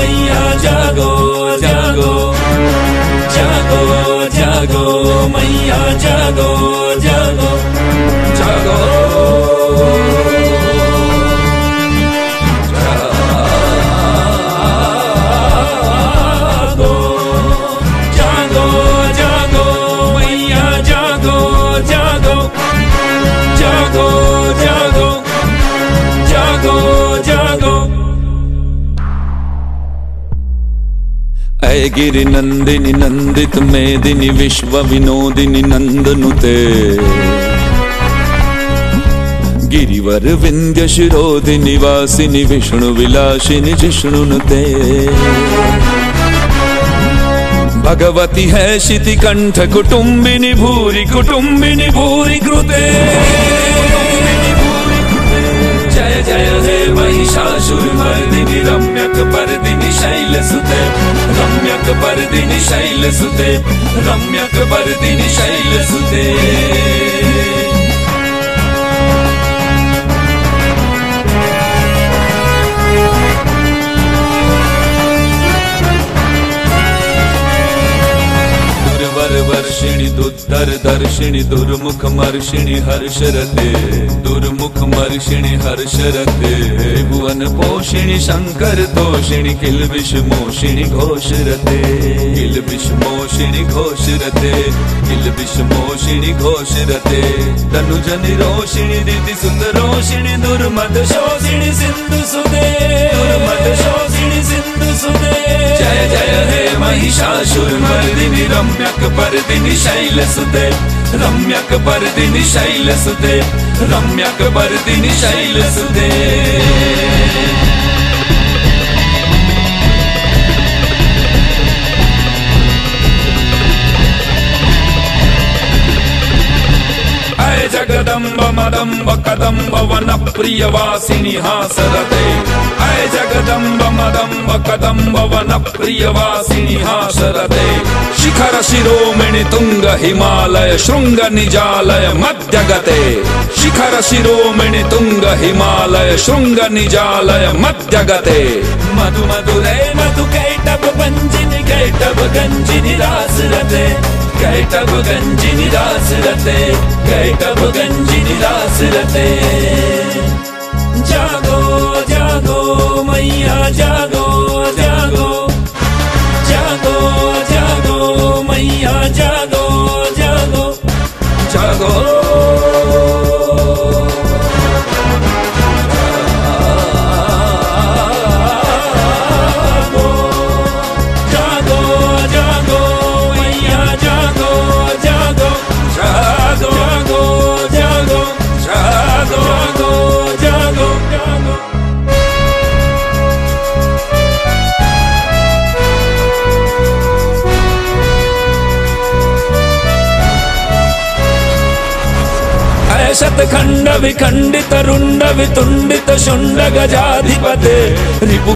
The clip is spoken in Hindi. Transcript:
मैया जागो जागो। जागो जागो मैया जागो जागो। जागो। ऐ गिरि नंदिनी नंदित मेदिनी विश्व विनोदिनी नंदनुते। गिरिवर विंध्य शिरोधिनि वासिनि विष्णु विलासिनि जिष्णुनुते। भगवती है शिति कंठ कुटुंबिनी भूरि कुटुंबिनी भूरि कृते। जय जय हे महिषासुरमर्दिनि रम्यक पर्दिनि शैलसुते। पर्दिनि शैलसुते रम्यक पर्दिनि शैलसुते दुर्वर वर्षिणि दुद्धर दर्शिणि दुर्मुख मर्षिणि हर्षरते दुर्मुख वर्षिणि हर्ष रते भुवन पोषिणि शंकर तोषिणि किल विषमोषिणि घोष रते किल विषमोषिणि घोष रते किल विषमोषिणि घोष रते तनुजन रोषिणि दिति सुंदरोषिणि दुर्मद शोषिणि सिंधु सुदे दुर्मद शोषिणि सिंधु सुदे जय जय हे महिषासुर, मर्दिनि रम्यक परदिनि शैलसुते। रम्यक शैल शैलसुते। अयजगदम्ब मदम्ब कदम्ब वनप्रियवासिनि हासरते मदम्ब कदम्ब वन प्रिय वासिनि हासरते शिखर शिरोमणि तुंग हिमालय शृंग निजालय मध्य मध्यगते। शिखर शिरोमणि तुंग हिमालय शृंग निजालय मध्य मध्यगते। मधु मधुरे मधु कैटब पंजिनि कैटब गंजिनि रासरते कैटब गंजिनि रासरते कैटब गंजिनि रासरते जागो शत खण्डवि खण्डित रुण्डवि तुण्डित शुण्ड गजाधिपतेपु